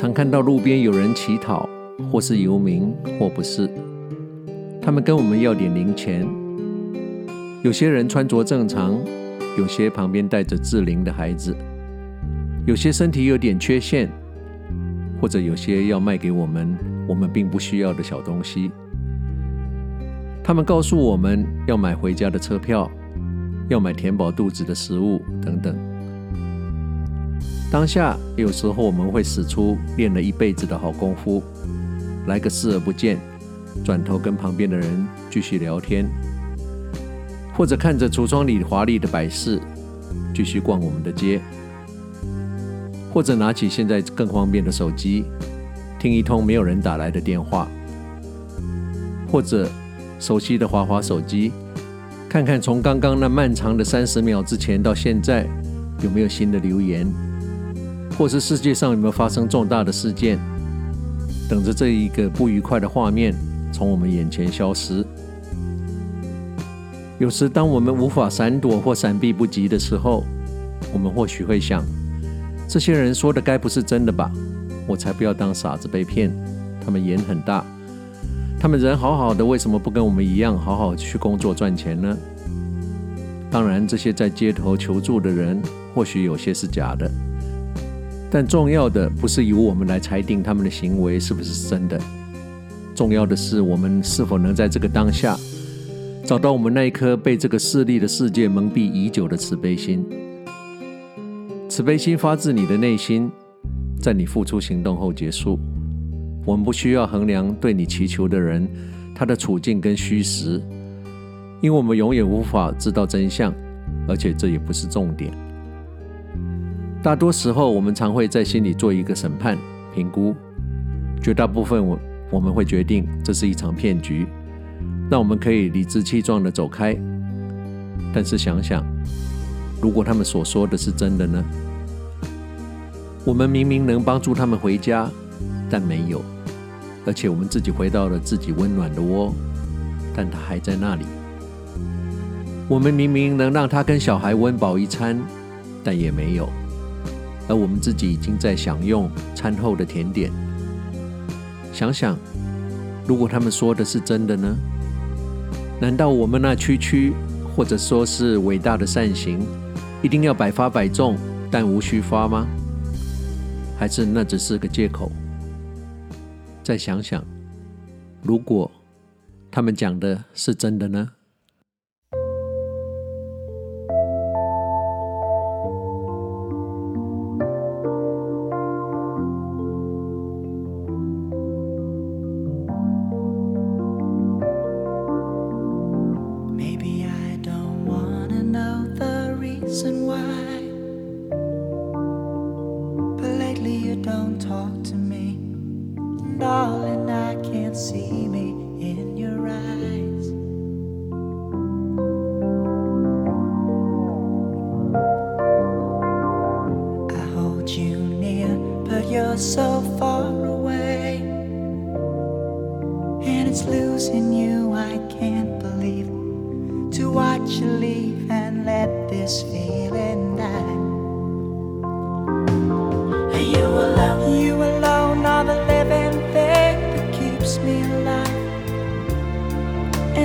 常看到路边有人乞讨，或是游民，或不是。他们跟我们要点零钱。有些人穿着正常，有些旁边带着稚龄的孩子，有些身体有点缺陷，或者有些要卖给我们我们并不需要的小东西。他们告诉我们要买回家的车票，要买填饱肚子的食物等等。当下有时候我们会使出练了一辈子的好功夫，来个视而不见，转头跟旁边的人继续聊天，或者看着橱窗里华丽的摆饰，继续逛我们的街，或者拿起现在更方便的手机，听一通没有人打来的电话，或者熟悉的滑滑手机，看看从刚刚那漫长的三十秒之前到现在有没有新的留言。或是世界上有没有发生重大的事件，等着这一个不愉快的画面从我们眼前消失。有时，当我们无法闪躲或闪避不及的时候，我们或许会想：这些人说的该不是真的吧？我才不要当傻子被骗。他们眼很大，他们人好好的，为什么不跟我们一样好好去工作赚钱呢？当然，这些在街头求助的人，或许有些是假的。但重要的不是由我们来裁定他们的行为是不是真的，重要的是我们是否能在这个当下找到我们那一颗被这个势利的世界蒙蔽已久的慈悲心。慈悲心发自你的内心，在你付出行动后结束。我们不需要衡量对你祈求的人他的处境跟虚实，因为我们永远无法知道真相，而且这也不是重点。大多时候，我们常会在心里做一个审判、评估。绝大部分我我们会决定这是一场骗局，那我们可以理直气壮的走开。但是想想，如果他们所说的是真的呢？我们明明能帮助他们回家，但没有，而且我们自己回到了自己温暖的窝，但他还在那里。我们明明能让他跟小孩温饱一餐，但也没有。而我们自己已经在享用餐后的甜点。想想，如果他们说的是真的呢？难道我们那区区或者说是伟大的善行，一定要百发百中，但无虚发吗？还是那只是个借口？再想想，如果他们讲的是真的呢 don't talk to me. Darling, I can't see me in your eyes. I hold you near, but you're so far away. And it's losing you, I can't believe. To watch you leave and let this feeling die.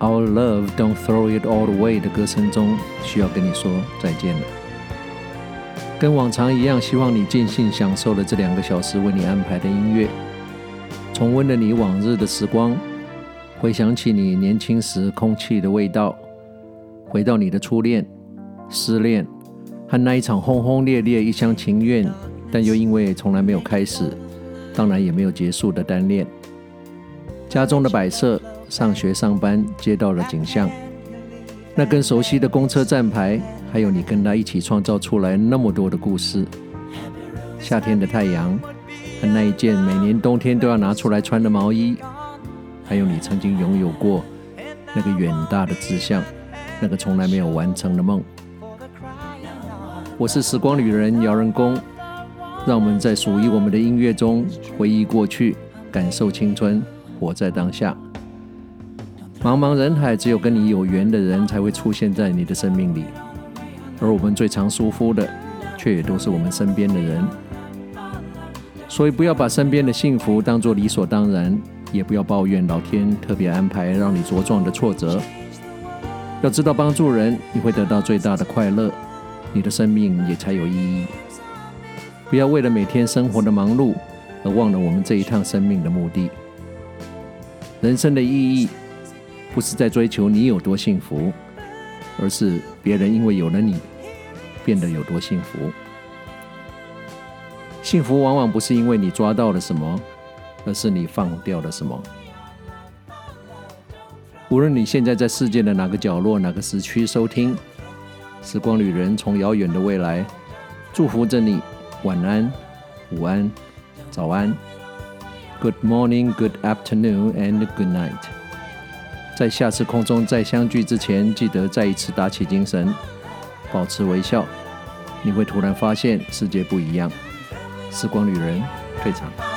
Our Love Don't Throw It All Away 的歌声中，需要跟你说再见了。跟往常一样，希望你尽兴享受了这两个小时为你安排的音乐，重温了你往日的时光，回想起你年轻时空气的味道，回到你的初恋、失恋和那一场轰轰烈烈、一厢情愿，但又因为从来没有开始。当然也没有结束的单恋，家中的摆设，上学上班街道的景象，那根熟悉的公车站牌，还有你跟他一起创造出来那么多的故事。夏天的太阳，和那一件每年冬天都要拿出来穿的毛衣，还有你曾经拥有过那个远大的志向，那个从来没有完成的梦。我是时光旅人姚仁恭，让我们在属于我们的音乐中回忆过去，感受青春，活在当下。茫茫人海，只有跟你有缘的人才会出现在你的生命里，而我们最常疏忽的，却也都是我们身边的人。所以，不要把身边的幸福当作理所当然，也不要抱怨老天特别安排让你茁壮的挫折。要知道，帮助人，你会得到最大的快乐。你的生命也才有意义。不要为了每天生活的忙碌而忘了我们这一趟生命的目的。人生的意义不是在追求你有多幸福，而是别人因为有了你变得有多幸福。幸福往往不是因为你抓到了什么，而是你放掉了什么。无论你现在在世界的哪个角落、哪个时区收听。时光旅人从遥远的未来祝福着你，晚安、午安、早安，Good morning, Good afternoon, and Good night。在下次空中再相聚之前，记得再一次打起精神，保持微笑，你会突然发现世界不一样。时光旅人退场。